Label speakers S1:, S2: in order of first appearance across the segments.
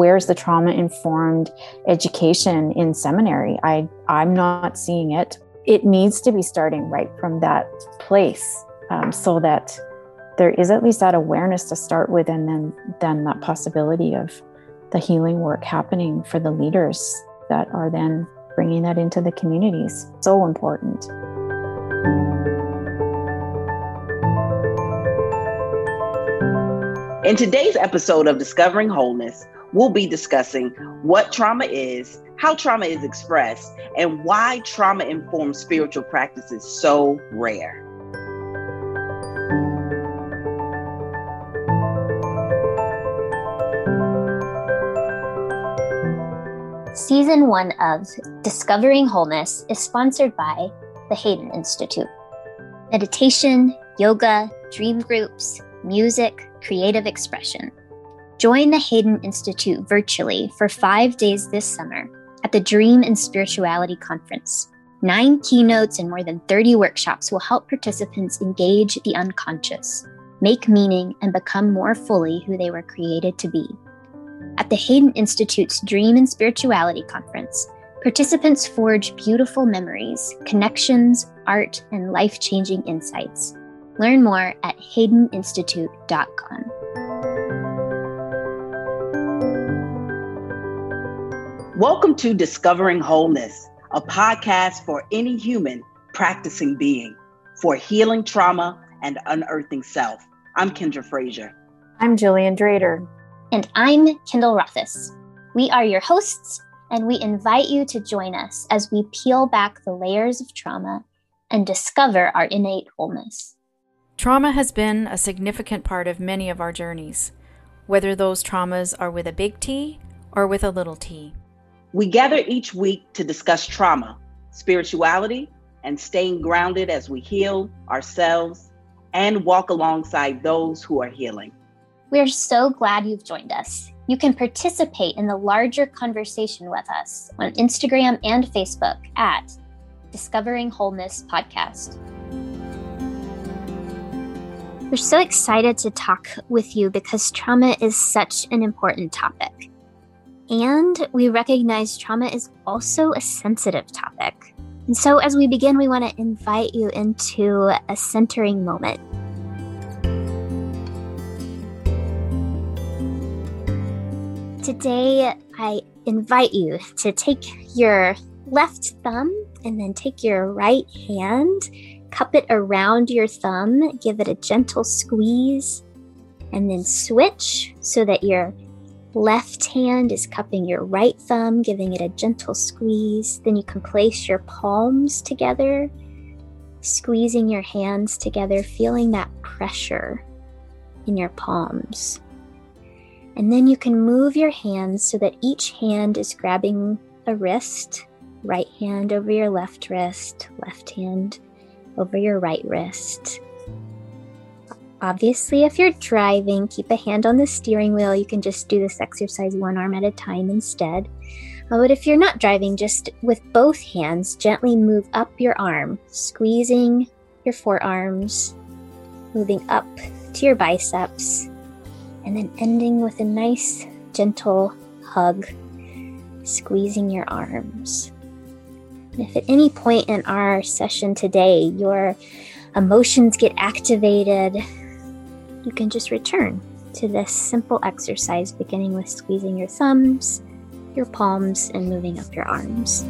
S1: where's the trauma informed education in seminary? I, I'm not seeing it. It needs to be starting right from that place um, so that there is at least that awareness to start with and then then that possibility of the healing work happening for the leaders that are then bringing that into the communities so important
S2: in today's episode of discovering wholeness we'll be discussing what trauma is how trauma is expressed and why trauma informed spiritual practice is so rare
S3: Season one of Discovering Wholeness is sponsored by the Haden Institute. Meditation, yoga, dream groups, music, creative expression. Join the Haden Institute virtually for five days this summer at the Dream and Spirituality Conference. Nine keynotes and more than 30 workshops will help participants engage the unconscious, make meaning, and become more fully who they were created to be. At the Haden Institute's Dream and Spirituality Conference, participants forge beautiful memories, connections, art, and life changing insights. Learn more at hadeninstitute.com.
S2: Welcome to Discovering Wholeness, a podcast for any human practicing being, for healing trauma and unearthing self. I'm Kendra Frazier.
S1: I'm Jillian Drader.
S3: And I'm Kendall Rothis. We are your hosts, and we invite you to join us as we peel back the layers of trauma and discover our innate wholeness.
S4: Trauma has been a significant part of many of our journeys, whether those traumas are with a big T or with a little t.
S2: We gather each week to discuss trauma, spirituality, and staying grounded as we heal ourselves and walk alongside those who are healing.
S3: We are so glad you've joined us. You can participate in the larger conversation with us on Instagram and Facebook at Discovering Wholeness Podcast. We're so excited to talk with you because trauma is such an important topic. And we recognize trauma is also a sensitive topic. And so, as we begin, we want to invite you into a centering moment. Today, I invite you to take your left thumb and then take your right hand, cup it around your thumb, give it a gentle squeeze, and then switch so that your left hand is cupping your right thumb, giving it a gentle squeeze. Then you can place your palms together, squeezing your hands together, feeling that pressure in your palms. And then you can move your hands so that each hand is grabbing a wrist, right hand over your left wrist, left hand over your right wrist. Obviously, if you're driving, keep a hand on the steering wheel. You can just do this exercise one arm at a time instead. Uh, but if you're not driving, just with both hands, gently move up your arm, squeezing your forearms, moving up to your biceps, and then ending with a nice, gentle hug, squeezing your arms. And if at any point in our session today your emotions get activated, you can just return to this simple exercise, beginning with squeezing your thumbs, your palms, and moving up your arms.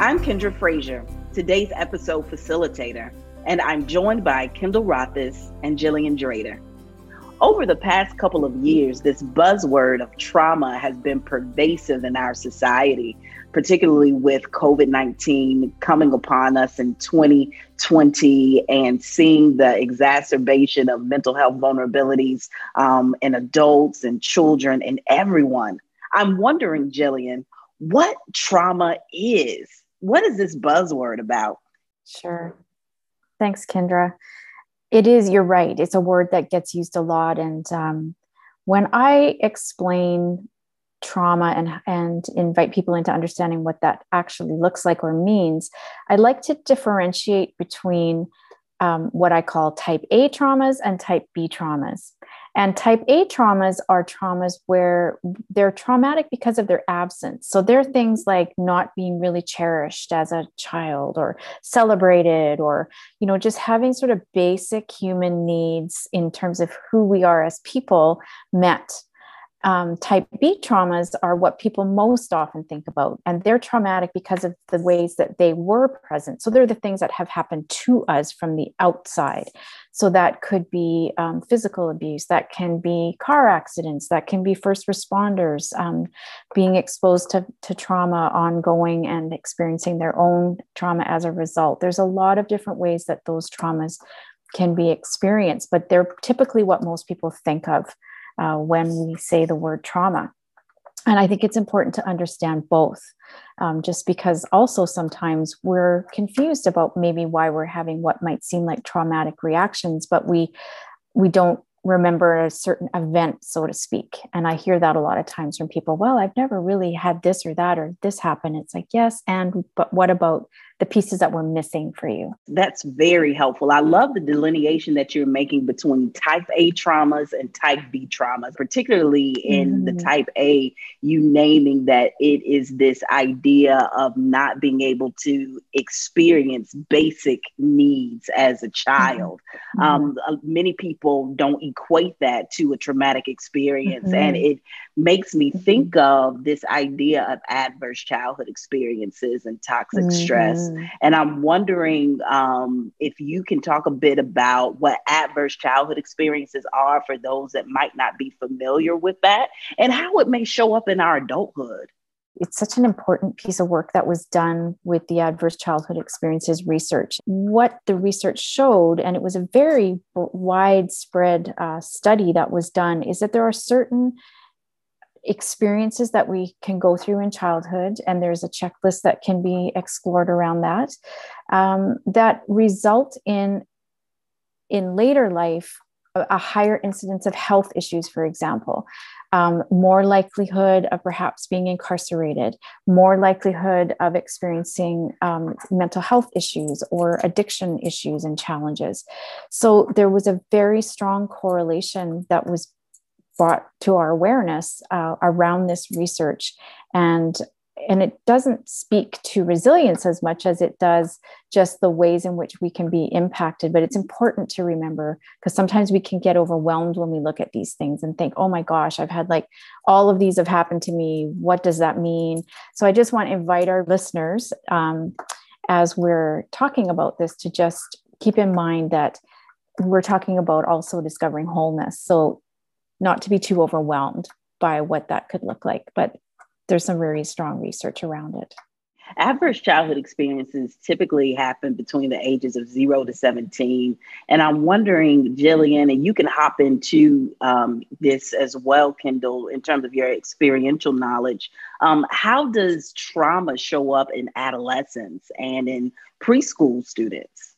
S2: I'm Kendra Frazier, today's episode facilitator, and I'm joined by Kendall Rothis and Jillian Drader. Over the past couple of years, this buzzword of trauma has been pervasive in our society, particularly with COVID 19 coming upon us in 2020 and seeing the exacerbation of mental health vulnerabilities um, in adults and children and everyone. I'm wondering, Jillian, what trauma is what is this buzzword about?
S1: Sure. Thanks, Kendra. It is, you're right. It's a word that gets used a lot. And um, when I explain trauma and and invite people into understanding what that actually looks like or means i like to differentiate between um, what i call type a traumas and type b traumas and type A traumas are traumas where they're traumatic because of their absence. So they're things like not being really cherished as a child or celebrated or, you know, just having sort of basic human needs in terms of who we are as people met um, type B traumas are what people most often think about, and they're traumatic because of the ways that they were present. So they're the things that have happened to us from the outside. So that could be um, physical abuse, that can be car accidents, that can be first responders um, being exposed to, to trauma ongoing and experiencing their own trauma as a result. There's a lot of different ways that those traumas can be experienced, but they're typically what most people think of uh, when we say the word trauma. And I think it's important to understand both, um, just because also sometimes we're confused about maybe why we're having what might seem like traumatic reactions, but we we don't remember a certain event, so to speak. And I hear that a lot of times from people. Well, I've never really had this or that or this happen. It's like yes, and but what about the pieces that were missing for you.
S2: That's very helpful. I love the delineation that you're making between type A traumas and type B traumas, particularly in mm. the type A, you naming that it is this idea of not being able to experience basic needs as a child. Mm-hmm. Um, uh, many people don't equate that to a traumatic experience, mm-hmm. and it makes me mm-hmm. think of this idea of adverse childhood experiences and toxic mm-hmm. stress And I'm wondering um, if you can talk a bit about what adverse childhood experiences are for those that might not be familiar with that and how it may show up in our adulthood.
S1: It's such an important piece of work that was done with the adverse childhood experiences research. What the research showed, and it was a very widespread uh, study that was done, is that there are certain experiences that we can go through in childhood, and there's a checklist that can be explored around that, um, that result in in later life a, a higher incidence of health issues, for example. Um, more likelihood of perhaps being incarcerated, more likelihood of experiencing um, mental health issues or addiction issues and challenges. So there was a very strong correlation that was brought to our awareness uh, around this research. And and it doesn't speak to resilience as much as it does just the ways in which we can be impacted. But it's important to remember because sometimes we can get overwhelmed when we look at these things and think oh my gosh i've had like all of these have happened to me. What does that mean? So i just want to invite our listeners um, as we're talking about this to just keep in mind that we're talking about also discovering wholeness. So not to be too overwhelmed by what that could look like. But there's some very strong research around it.
S2: Adverse childhood experiences typically happen between the ages of zero to 17. And I'm wondering, Jillian, and you can hop into um, this as well, Kendall, in terms of your experiential knowledge. Um, how does trauma show up in adolescents and in preschool students?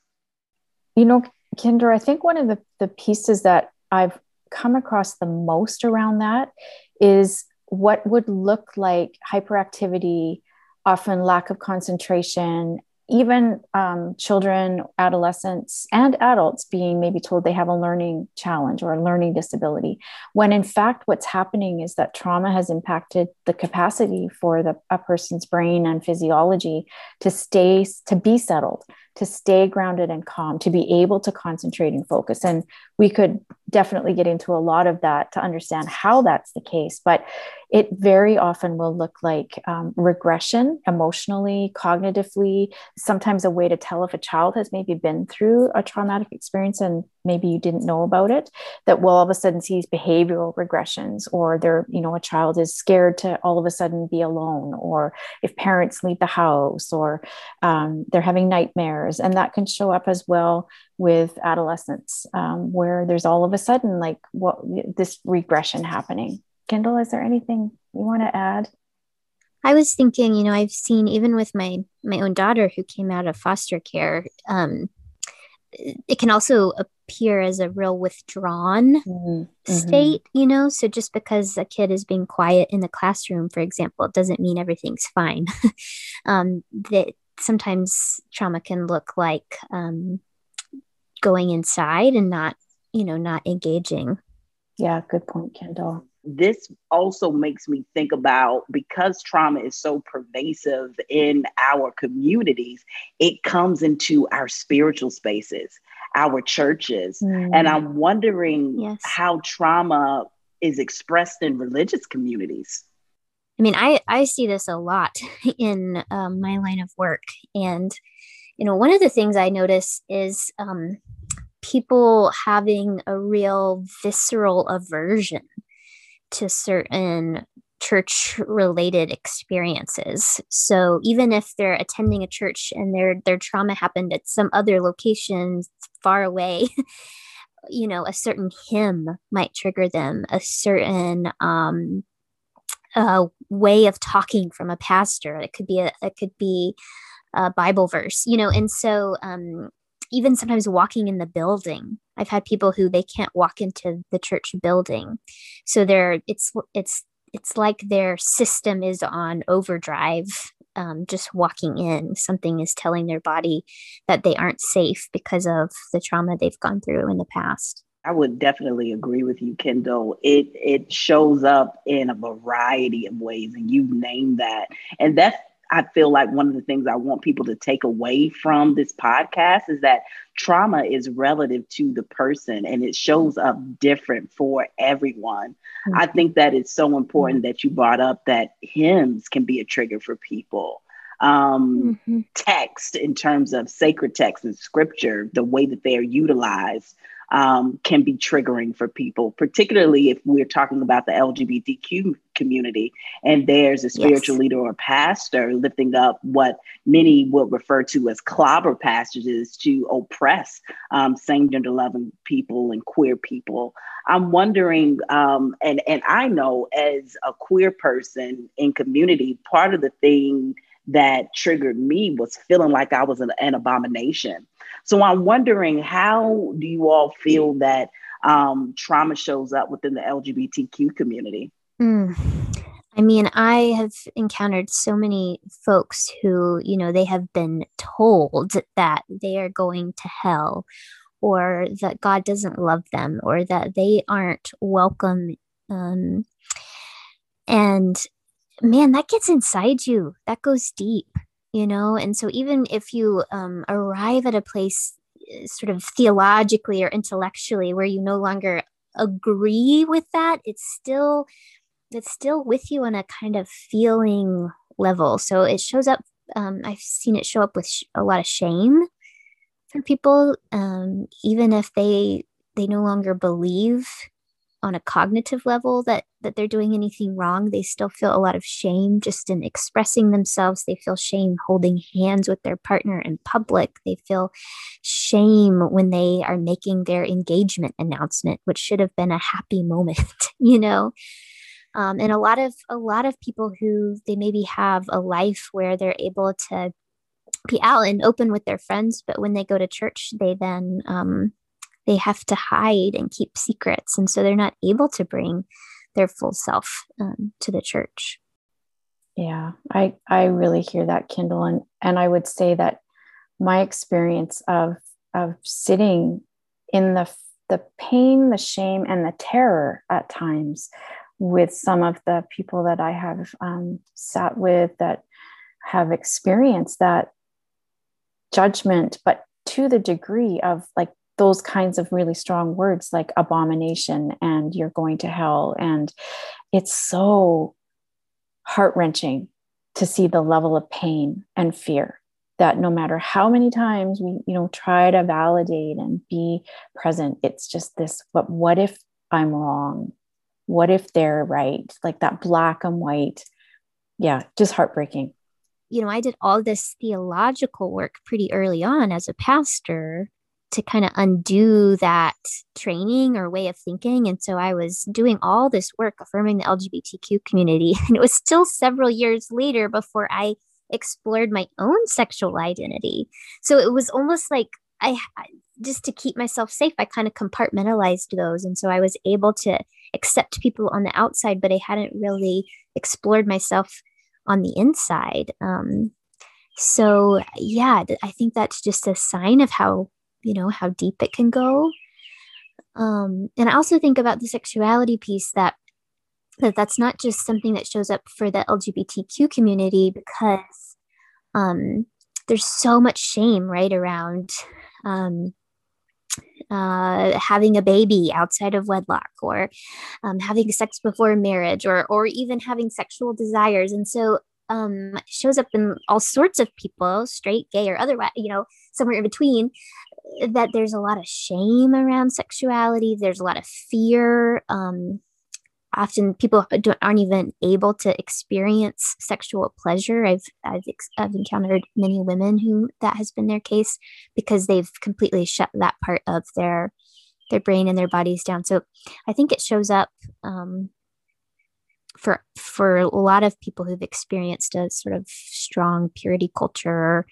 S1: You know, Kendra, I think one of the, the pieces that I've come across the most around that is what would look like hyperactivity, often lack of concentration, even um, children, adolescents, and adults being maybe told they have a learning challenge or a learning disability, when in fact, what's happening is that trauma has impacted the capacity for the, a person's brain and physiology to stay, to be settled, to stay grounded and calm, to be able to concentrate and focus. And we could definitely get into a lot of that to understand how that's the case. But it very often will look like um, regression emotionally, cognitively, sometimes a way to tell if a child has maybe been through a traumatic experience and maybe you didn't know about it that will all of a sudden see behavioral regressions or they're you know a child is scared to all of a sudden be alone or if parents leave the house or um, they're having nightmares. And that can show up as well with adolescents um, where there's all of a sudden like what this regression happening kendall is there anything you want to add
S3: I was thinking, you know, I've seen even with my my own daughter who came out of foster care, um, it can also appear as a real withdrawn mm-hmm. state, you know? So just because a kid is being quiet in the classroom, for example, doesn't mean everything's fine. um, that sometimes trauma can look like um, going inside and not, you know, not engaging.
S1: Yeah, good point, Kendall
S2: this also makes me think about because trauma is so pervasive in our communities, it comes into our spiritual spaces, our churches. Mm. And I'm wondering yes. how trauma is expressed in religious communities.
S3: I mean, I, I see this a lot in um, my line of work. And, you know, one of the things I notice is um, people having a real visceral aversion to certain church related experiences. So even if they're attending a church and their their trauma happened at some other location far away, you know, a certain hymn might trigger them, a certain um uh, way of talking from a pastor. It could be a it could be a Bible verse, you know, and so um even sometimes walking in the building i've had people who they can't walk into the church building so they're it's it's it's like their system is on overdrive um, just walking in something is telling their body that they aren't safe because of the trauma they've gone through in the past
S2: I would definitely agree with you, Kendall. It it shows up in a variety of ways, and you've named that. And that's I feel like one of the things I want people to take away from this podcast is that trauma is relative to the person and it shows up different for everyone. Mm-hmm. I think that it's so important mm-hmm. that you brought up that hymns can be a trigger for people. Um, mm-hmm. Text in terms of sacred text and scripture, the way that they are utilized um, can be triggering for people, particularly if we're talking about the LGBTQ community and there's a spiritual yes. leader or pastor lifting up what many would refer to as clobber passages to oppress um, same gender loving people and queer people. I'm wondering, um, and, and I know as a queer person in community, part of the thing that triggered me was feeling like I was an, an abomination. So I'm wondering how do you all feel that um, trauma shows up within the LGBTQ community?
S3: Mm. I mean, I have encountered so many folks who, you know, they have been told that they are going to hell or that God doesn't love them or that they aren't welcome. Um, and man, that gets inside you. That goes deep, you know? And so even if you um, arrive at a place eh, sort of theologically or intellectually where you no longer agree with that, it's still it's still with you on a kind of feeling level. So it shows up. Um, I've seen it show up with sh- a lot of shame for people, um, even if they they no longer believe on a cognitive level that that they're doing anything wrong they still feel a lot of shame just in expressing themselves. They feel shame holding hands with their partner in public. They feel shame when they are making their engagement announcement which should have been a happy moment you know? Um, and a lot of a lot of people who they maybe have a life where they're able to be out and open with their friends but when they go to church they then um, they have to hide and keep secrets. And so they're not able to bring their full self um, to the church.
S1: Yeah, I, I really hear that, Kendall. And, and I would say that my experience of, of sitting in the, the pain, the shame, and the terror at times with some of the people that I have um, sat with that have experienced that judgment, but to the degree of like those kinds of really strong words like abomination and you're going to hell. And it's so heart wrenching to see the level of pain and fear that no matter how many times we you know try to validate and be present it's just this but what if i'm wrong? What if they're right? Like that black and white. Yeah just heartbreaking.
S3: You know i did all this theological work pretty early on as a pastor to kind of undo that training or way of thinking. And so I was doing all this work affirming the LGBTQ community. And it was still several years later before I explored my own sexual identity. So it was almost like I just to keep myself safe, I kind of compartmentalized those. And so I was able to accept people on the outside, but I hadn't really explored myself on the inside. Um, so yeah, I think that's just a sign of how, you know, how deep it can go. Um, and I also think about the sexuality piece that that that's not just something that shows up for the LGBTQ community because um, there's so much shame right around um, uh, having a baby outside of wedlock or um, having sex before marriage or or even having sexual desires and so um, shows up in all sorts of people straight gay or otherwise you know somewhere in between that there's a lot of shame around sexuality there's a lot of fear um, often people aren't even able to experience sexual pleasure. I've, I've I've encountered many women who that has been their case because they've completely shut that part of their their brain and their bodies down. So I think it shows up um, for for a lot of people who've experienced a sort of strong purity culture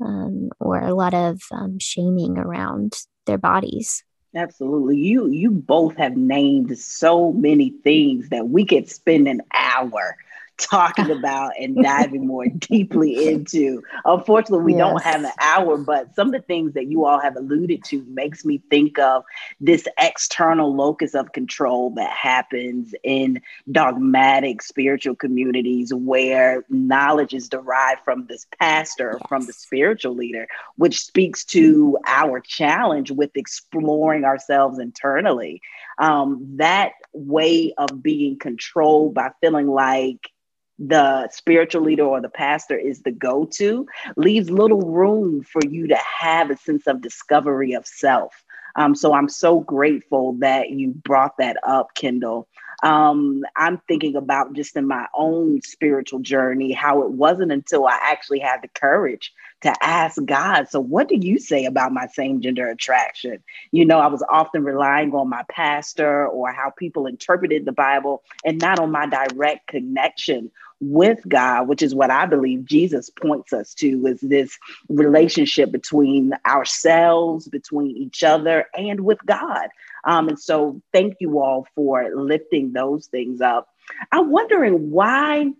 S3: um, or a lot of um, shaming around their bodies.
S2: Absolutely. You you both have named so many things that we could spend an hour talking about and diving more deeply into. Unfortunately, we yes. don't have an hour, but some of the things that you all have alluded to makes me think of this external locus of control that happens in dogmatic spiritual communities where knowledge is derived from this pastor, yes. from the spiritual leader, which speaks to our challenge with exploring ourselves internally. Um, that way of being controlled by feeling like the spiritual leader or the pastor is the go to leaves little room for you to have a sense of discovery of self. Um, so I'm so grateful that you brought that up, Kendall. Um, I'm thinking about just in my own spiritual journey how it wasn't until I actually had the courage to ask God, so what do you say about my same gender attraction? You know, I was often relying on my pastor or how people interpreted the Bible and not on my direct connection with God, which is what I believe Jesus points us to, is this relationship between ourselves, between each other, and with God. Um, and so, thank you all for lifting those things up. I'm wondering why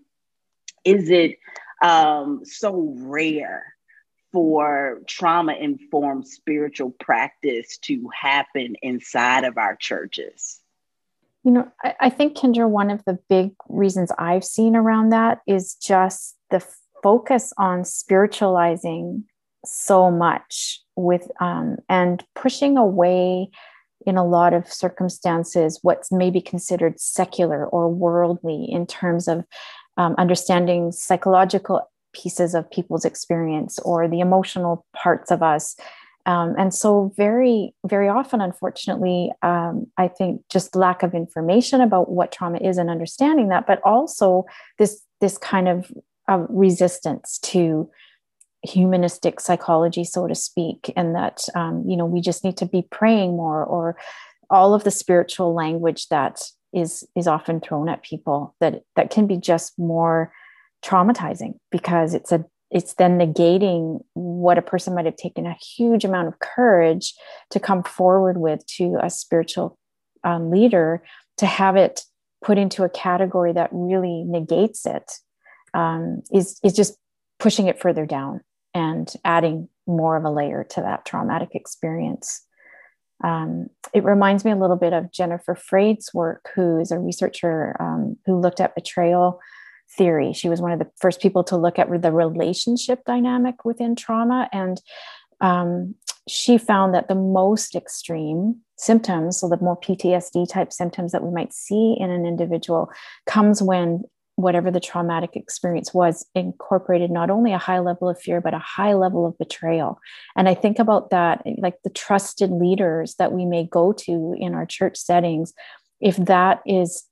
S2: is it um, so rare for trauma informed spiritual practice to happen inside of our churches?
S1: You know, I, I think, Kendra, one of the big reasons I've seen around that is just the focus on spiritualizing so much with um, and pushing away in a lot of circumstances what's maybe considered secular or worldly in terms of um, understanding psychological pieces of people's experience or the emotional parts of us um, and so, very, very often, unfortunately, um, I think just lack of information about what trauma is and understanding that, but also this this kind of uh, resistance to humanistic psychology, so to speak, and that um, you know we just need to be praying more, or all of the spiritual language that is is often thrown at people that that can be just more traumatizing because it's a it's then negating what a person might have taken a huge amount of courage to come forward with to a spiritual um, leader to have it put into a category that really negates it um, is is just pushing it further down and adding more of a layer to that traumatic experience. Um, it reminds me a little bit of Jennifer Freyd's work, who is a researcher um, who looked at betrayal theory. She was one of the first people to look at the relationship dynamic within trauma. And um, she found that the most extreme symptoms, so the more PTSD type symptoms that we might see in an individual, comes when whatever the traumatic experience was incorporated not only a high level of fear but a high level of betrayal and i think about that like the trusted leaders that we may go to in our church settings if that is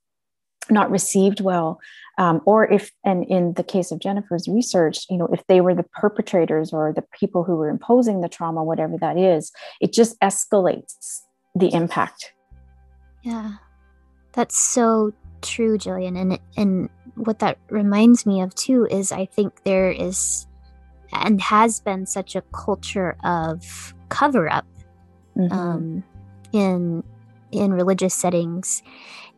S1: not received well um, or if and in the case of jennifer's research you know if they were the perpetrators or the people who were imposing the trauma whatever that is it just escalates the impact.
S3: Yeah. That's so true jillian. And and what that reminds me of too is i think there is and has been such a culture of cover up mm-hmm. um, in in religious settings,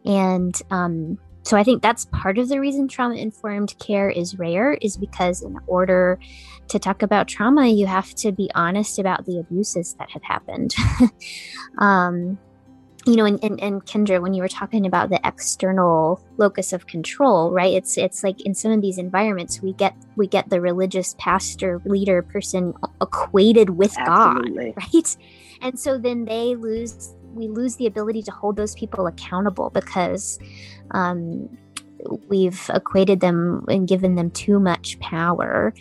S3: and um, so I think that's part of the reason trauma informed care is rare, is because in order to talk about trauma, you have to be honest about the abuses that have happened. um, you know, and, and, and Kendra, when you were talking about the external locus of control, right? It's it's like in some of these environments, we get we get the religious pastor, leader, person equated with Absolutely. God, right? And so then they lose we lose the ability to hold those people accountable because um, we've equated them and given them too much power.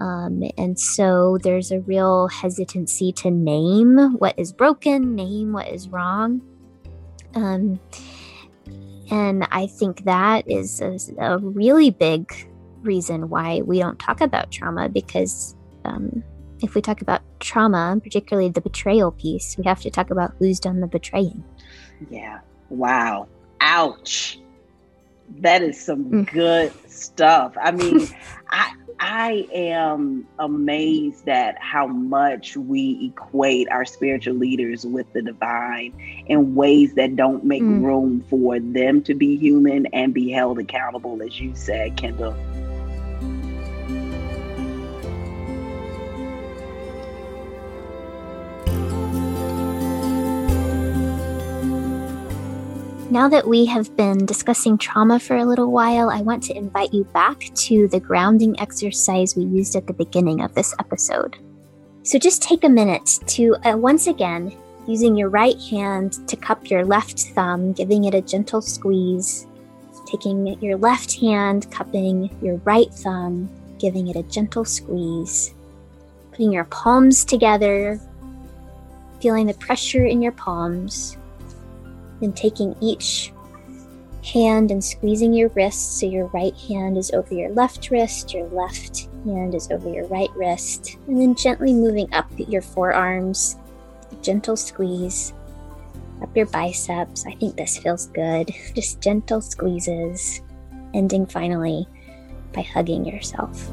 S3: Um, and so there's a real hesitancy to name what is broken, name what is wrong. Um, and I think that is a, a, really big reason why we don't talk about trauma because um, if we talk about trauma, particularly the betrayal piece, we have to talk about who's done the betraying.
S2: Yeah. Wow. Ouch. That is some mm. good stuff. I mean, I I am amazed at how much we equate our spiritual leaders with the divine in ways that don't make mm. room for them to be human and be held accountable, as you said, Kendall.
S3: Now that we have been discussing trauma for a little while, I want to invite you back to the grounding exercise we used at the beginning of this episode. So just take a minute to uh, once again, using your right hand to cup your left thumb, giving it a gentle squeeze, taking your left hand, cupping your right thumb, giving it a gentle squeeze, putting your palms together, feeling the pressure in your palms then taking each hand and squeezing your wrist so your right hand is over your left wrist, your left hand is over your right wrist, and then gently moving up your forearms, gentle squeeze up your biceps. I think this feels good. Just gentle squeezes, ending finally by hugging yourself.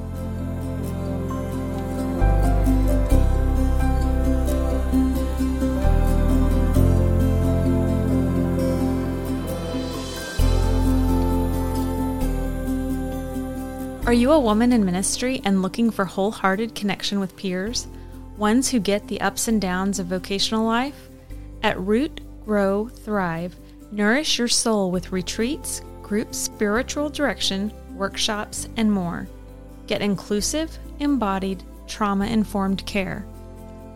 S5: Are you a woman in ministry and looking for wholehearted connection with peers? Ones who get the ups and downs of vocational life? At Root, Grow, Thrive, nourish your soul with retreats, group spiritual direction, workshops, and more. Get inclusive, embodied, trauma informed care.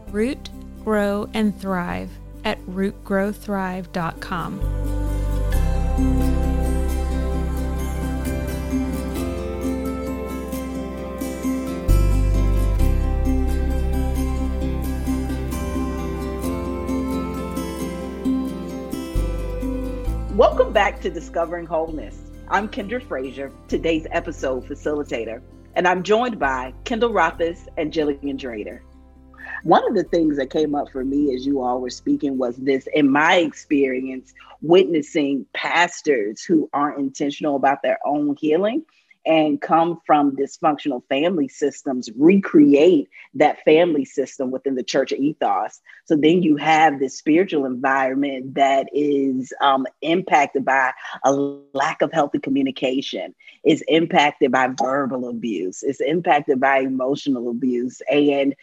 S5: Root, Grow, and Thrive at rootgrowthrive.com.
S2: Welcome back to Discovering Wholeness. I'm Kendra Frazier, today's episode facilitator, and I'm joined by Kendall Rothis and Jillian Drader. One of the things that came up for me as you all were speaking was this in my experience, witnessing pastors who aren't intentional about their own healing and come from dysfunctional family systems recreate that family system within the church ethos. So then you have this spiritual environment that is um, impacted by a lack of healthy communication, is impacted by verbal abuse, is impacted by emotional abuse. And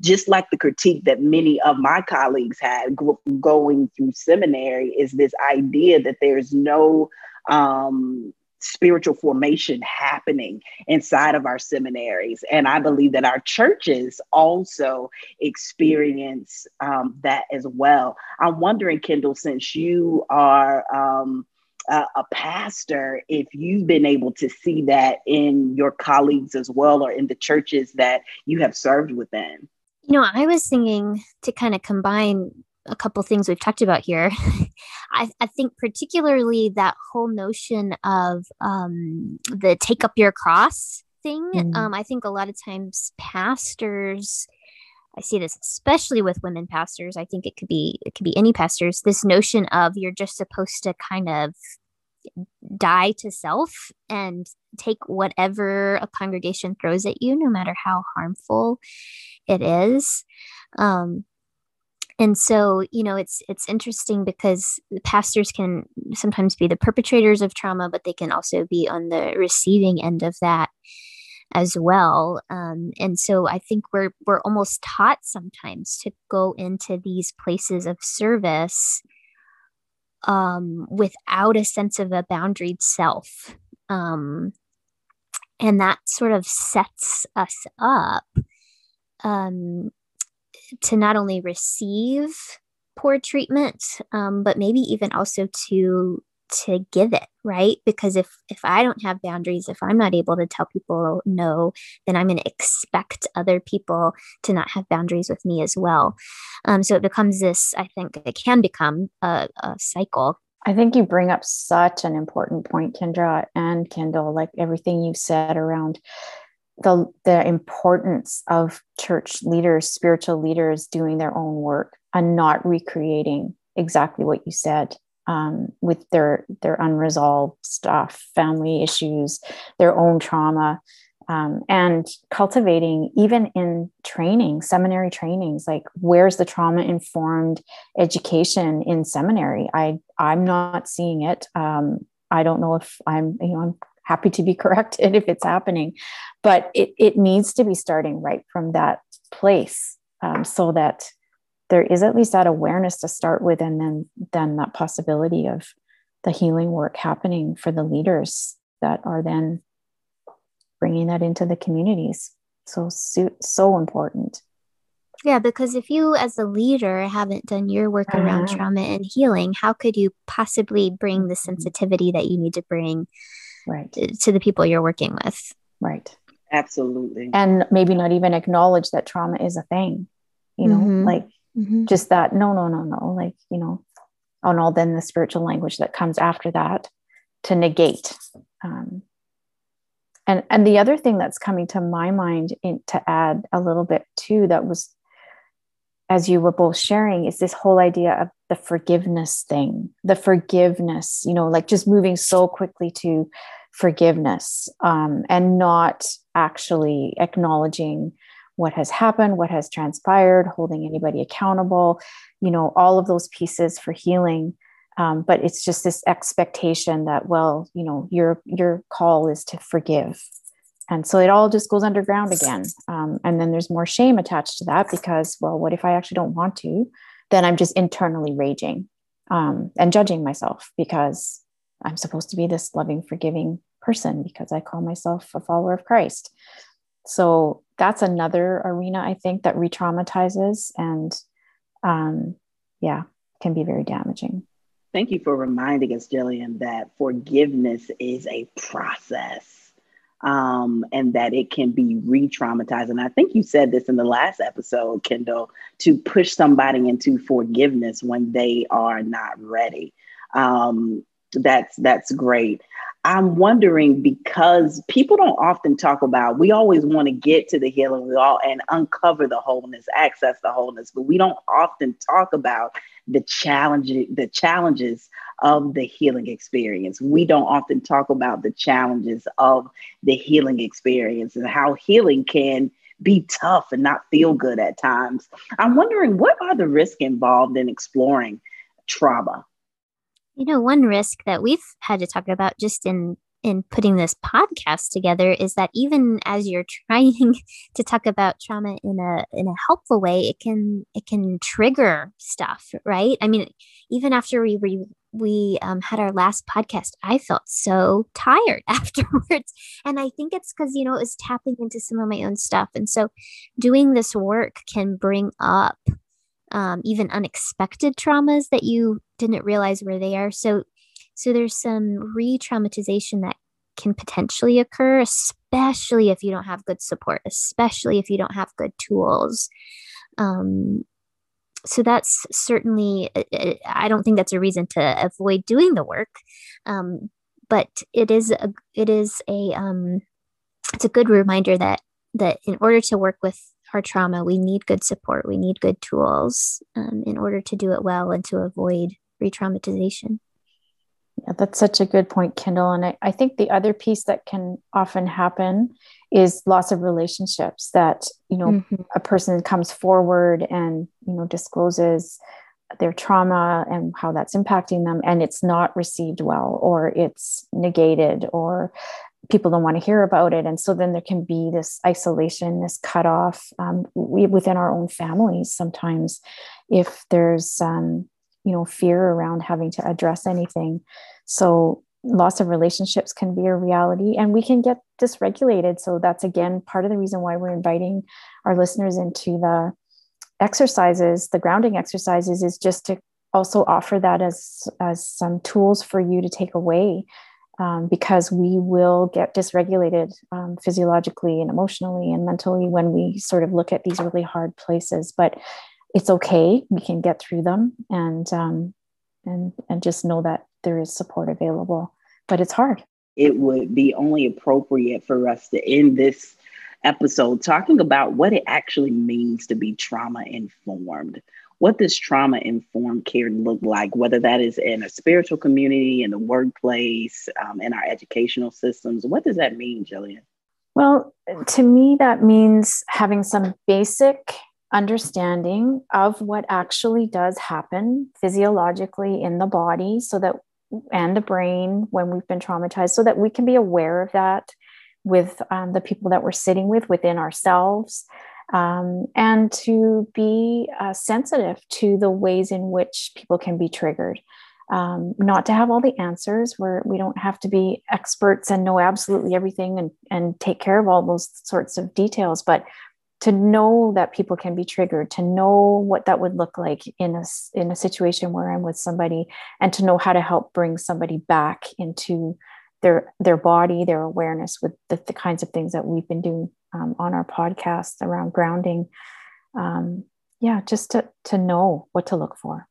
S2: just like the critique that many of my colleagues had going through seminary, is this idea that there's no um, spiritual formation happening inside of our seminaries. And I believe that our churches also experience um, that as well. I'm wondering, Kendall, since you are um, a, a pastor, if you've been able to see that in your colleagues as well or in the churches that you have served within.
S3: You know, I was thinking to kind of combine a couple things we've talked about here. I, I, think particularly that whole notion of um, the take up your cross thing. Mm. Um, I think a lot of times pastors, I see this especially with women pastors. I think it could be it could be any pastors. This notion of you're just supposed to kind of die to self and take whatever a congregation throws at you, no matter how harmful it is. Um, and so you know it's it's interesting because pastors can sometimes be the perpetrators of trauma but they can also be on the receiving end of that as well. Um, and so i think we're we're almost taught sometimes to go into these places of service um, without a sense of a boundaried self. Um, and that sort of sets us up um, to not only receive poor treatment, um, but maybe even also to to give it right? Because if if i don't have boundaries if i'm not able to tell people no then i'm going to expect other people to not have boundaries with me as well. Um, so it becomes this i think it can become a, a cycle.
S1: I think you bring up such an important point, Kendra and Kendall, like everything you said around the the importance of church leaders, spiritual leaders doing their own work and not recreating exactly what you said um, with their their unresolved stuff, family issues, their own trauma, um, and cultivating even in training, seminary trainings. Like, where's the trauma informed education in seminary? I I'm not seeing it. Um, I don't know if I'm you know I'm happy to be corrected if it's happening but it, it needs to be starting right from that place um, so that there is at least that awareness to start with and then then that possibility of the healing work happening for the leaders that are then bringing that into the communities so so, so important
S3: yeah because if you as a leader haven't done your work uh-huh. around trauma and healing how could you possibly bring the mm-hmm. sensitivity that you need to bring
S1: right
S3: to the people you're working with
S1: right
S2: absolutely
S1: and maybe not even acknowledge that trauma is a thing you know mm-hmm. like mm-hmm. just that no no no no like you know on all then the spiritual language that comes after that to negate um, and and the other thing that's coming to my mind in, to add a little bit too that was as you were both sharing is this whole idea of the forgiveness thing the forgiveness you know like just moving so quickly to forgiveness um, and not actually acknowledging what has happened what has transpired holding anybody accountable you know all of those pieces for healing. Um, but it's just this expectation that well you know your your call is to forgive. And so it all just goes underground again. Um, and then there's more shame attached to that because well what if i actually don't want to then i'm just internally raging um, and judging myself because i'm supposed to be this loving forgiving person because i call myself a follower of christ. So that's another arena i think that re-traumatizes and um, yeah can be very damaging.
S2: Thank you for reminding us jillian that forgiveness is a process um, and that it can be re traumatized. And I think you said this in the last episode, Kendall, to push somebody into forgiveness when they are not ready. Um, that's that's great. I'm wondering because people don't often talk about. We always want to get to the healing, we all and uncover the wholeness, access the wholeness, but we don't often talk about the challenge, the challenges of the healing experience. We don't often talk about the challenges of the healing experience and how healing can be tough and not feel good at times. I'm wondering what are the risks involved in exploring trauma?
S3: You know, one risk that we've had to talk about just in in putting this podcast together is that even as you're trying to talk about trauma in a in a helpful way, it can it can trigger stuff, right? I mean, even after we we, we um, had our last podcast, I felt so tired afterwards, and I think it's because you know it was tapping into some of my own stuff, and so doing this work can bring up um, even unexpected traumas that you didn't realize were there. So, so there's some re-traumatization that can potentially occur, especially if you don't have good support, especially if you don't have good tools. Um, so that's certainly, uh, uh, I don't think that's a reason to avoid doing the work, um, but it is a, it is a, um, it's a good reminder that that in order to work with our trauma, we need good support. We need good tools um, in order to do it well and to avoid re traumatization.
S1: Yeah, that's such a good point, Kendall. And I, I think the other piece that can often happen is loss of relationships that, you know, mm-hmm. a person comes forward and, you know, discloses their trauma and how that's impacting them and it's not received well or it's negated or people don't want to hear about it and so then there can be this isolation this cutoff um, we, within our own families sometimes if there's um, you know fear around having to address anything. So loss of relationships can be a reality and we can get dysregulated. So that's again part of the reason why we're inviting our listeners into the exercises the grounding exercises is just to also offer that as as some tools for you to take away um, because we will get dysregulated um, physiologically and emotionally and mentally when we sort of look at these really hard places. But it's okay we can get through them and um, and and just know that there is support available but it's hard
S2: it would be only appropriate for us to end this episode talking about what it actually means to be trauma informed what does trauma informed care look like, whether that is in a spiritual community, in the workplace, um, in our educational systems? What does that mean, Jillian?
S1: Well, to me, that means having some basic understanding of what actually does happen physiologically in the body so that and the brain when we've been traumatized so that we can be aware of that with um, the people that we're sitting with within ourselves um, and to be uh, sensitive to the ways in which people can be triggered. Um, not to have all the answers where we don't have to be experts and know absolutely everything and, and take care of all those sorts of details, but to know that people can be triggered, to know what that would look like in a, in a situation where I'm with somebody, and to know how to help bring somebody back into their their body, their awareness with the, the kinds of things that we've been doing um, on our podcast around grounding. Um, yeah, just to, to know what to look for,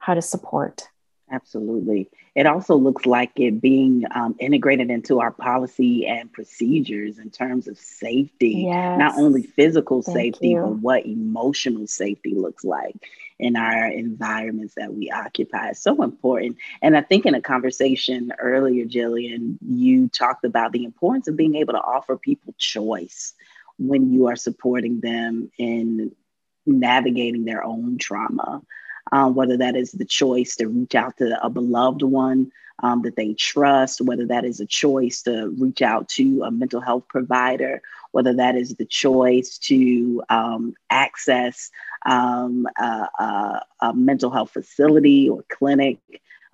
S1: how to support.
S2: Absolutely. It also looks like it being um, integrated into our policy and procedures in terms of safety, yes. not only physical Thank safety, you. but what emotional safety looks like in our environments that we occupy. It's so important. And I think in a conversation earlier, Jillian, you talked about the importance of being able to offer people choice when you are supporting them in navigating their own trauma um, whether that is the choice to reach out to a beloved one um, that they trust, whether that is a choice to reach out to a mental health provider, whether that is the choice to um, access um, a, a, a, mental health facility or clinic,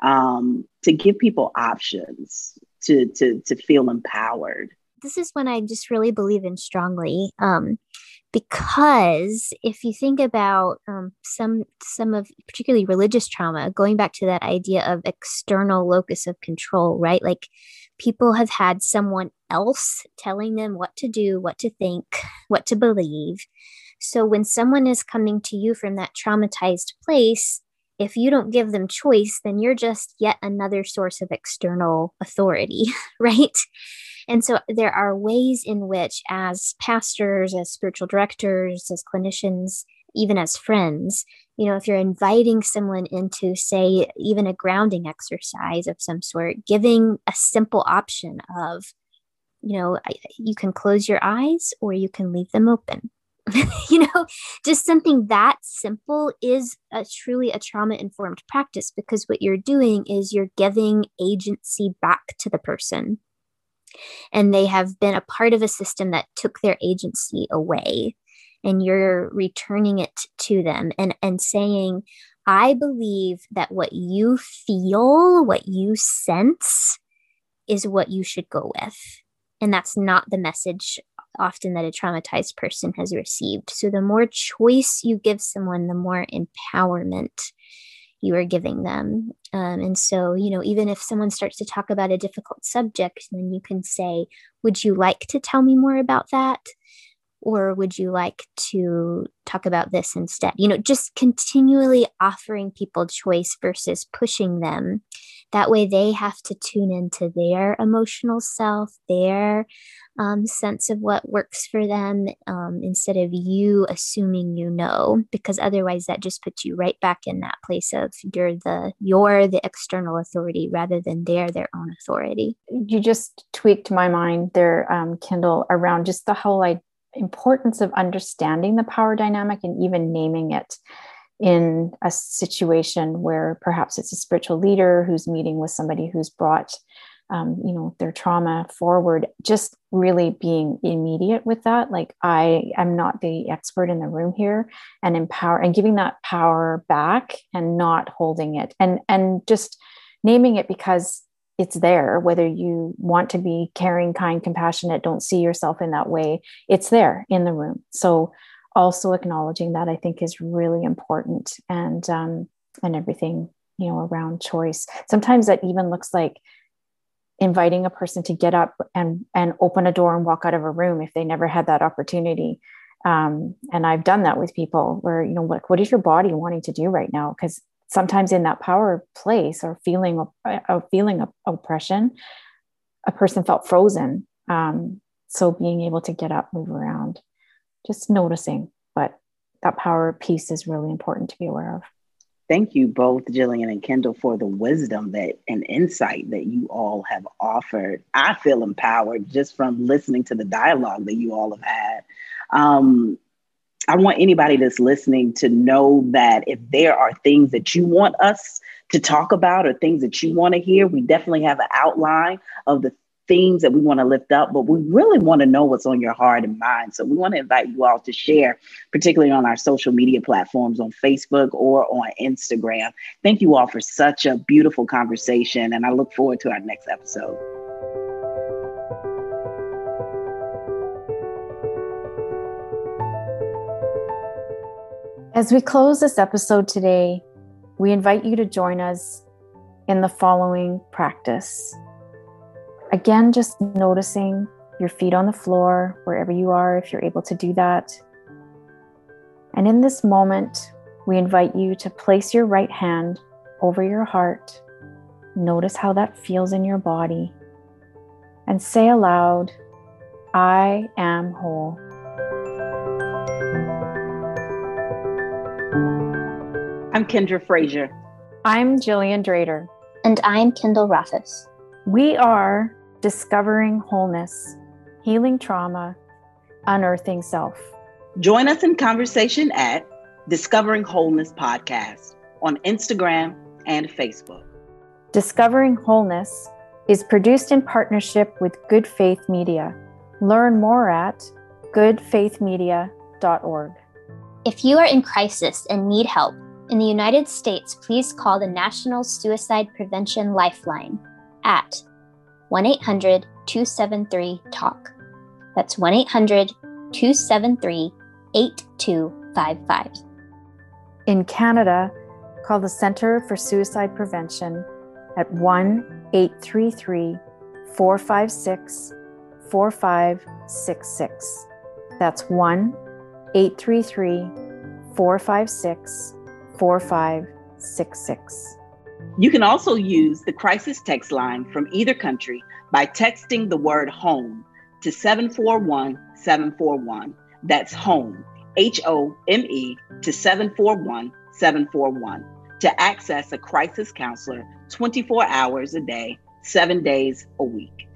S2: um, to give people options to, to, to feel empowered.
S3: This is when I just really believe in strongly. Because if you think about um, some some of particularly religious trauma going back to that idea of external locus of control right? Like people have had someone else telling them what to do what to think what to believe. So when someone is coming to you from that traumatized place if you don't give them choice then you're just yet another source of external authority right and so there are ways in which, as pastors, as spiritual directors, as clinicians, even as friends, you know, if you're inviting someone into, say, even a grounding exercise of some sort, giving a simple option of, you know, you can close your eyes or you can leave them open. you know, just something that simple is a, truly a trauma informed practice because what you're doing is you're giving agency back to the person and they have been a part of a system that took their agency away. And you're returning it to them and and saying i believe that what you feel what you sense is what you should go with. And that's not the message often that a traumatized person has received. So the more choice you give someone the more empowerment you are giving them. Um, and so, you know, even if someone starts to talk about a difficult subject, then you can say, Would you like to tell me more about that? Or would you like to talk about this instead? You know, just continually offering people choice versus pushing them That way, they have to tune into their emotional self, their um, sense of what works for them, um, instead of you assuming you know, because otherwise, that just puts you right back in that place of you're the you're the external authority rather than they're their own authority.
S1: You just tweaked my mind there, um, Kendall, around just the whole importance of understanding the power dynamic and even naming it in a situation where perhaps it's a spiritual leader who's meeting with somebody who's brought um, you know their trauma forward just really being immediate with that. Like i am not the expert in the room here and empower and giving that power back and not holding it. And and just naming it because it's there whether you want to be caring kind compassionate don't see yourself in that way it's there in the room. So also acknowledging that I think is really important and um, and everything you know around choice. Sometimes that even looks like inviting a person to get up and and open a door and walk out of a room if they never had that opportunity. Um, and I've done that with people where you know what what is your body wanting to do right now? Because sometimes in that power place or feeling of, of feeling of oppression, a person felt frozen. Um, so being able to get up, move around just noticing. But that power piece is really important to be aware of.
S2: Thank you both, Jillian and Kendall, for the wisdom that and insight that you all have offered. I feel empowered just from listening to the dialogue that you all have had. Um, I want anybody that's listening to know that if there are things that you want us to talk about or things that you want to hear, we definitely have an outline of the themes that we want to lift up, but we really want to know what's on your heart and mind. So we want to invite you all to share, particularly on our social media platforms on Facebook or on Instagram. Thank you all for such a beautiful conversation, and I look forward to our next episode.
S1: As we close this episode today, we invite you to join us in the following practice. Again, just noticing your feet on the floor, wherever you are, if you're able to do that. And in this moment, we invite you to place your right hand over your heart. Notice how that feels in your body. And say aloud, I am whole.
S2: I'm Kendra Frazier.
S1: I'm Jillian Drader.
S3: And I'm Kendall Rothis.
S1: We are discovering wholeness, healing trauma, unearthing self.
S2: Join us in conversation at Discovering Wholeness Podcast on Instagram and Facebook.
S1: Discovering Wholeness is produced in partnership with Good Faith Media. Learn more at goodfaithmedia.org.
S3: If you are in crisis and need help, in the United States, please call the National Suicide Prevention Lifeline at 1 800 273 TALK. That's 1 800 273 8255.
S1: In Canada, call the Centre for Suicide Prevention at 1 833 456 4566. That's 1 833 456 4566.
S2: You can also use the crisis text line from either country by texting the word home to 741 741. That's home, H O M E, to 741 741 to access a crisis counselor 24 hours a day, seven days a week.